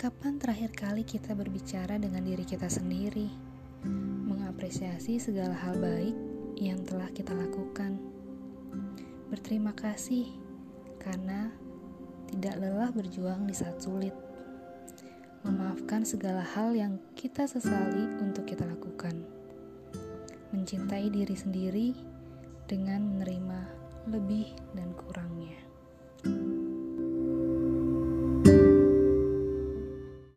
Kapan terakhir kali kita berbicara dengan diri kita sendiri, mengapresiasi segala hal baik yang telah kita lakukan? Berterima kasih karena tidak lelah berjuang di saat sulit, memaafkan segala hal yang kita sesali untuk kita lakukan, mencintai diri sendiri dengan menerima lebih dan kurang.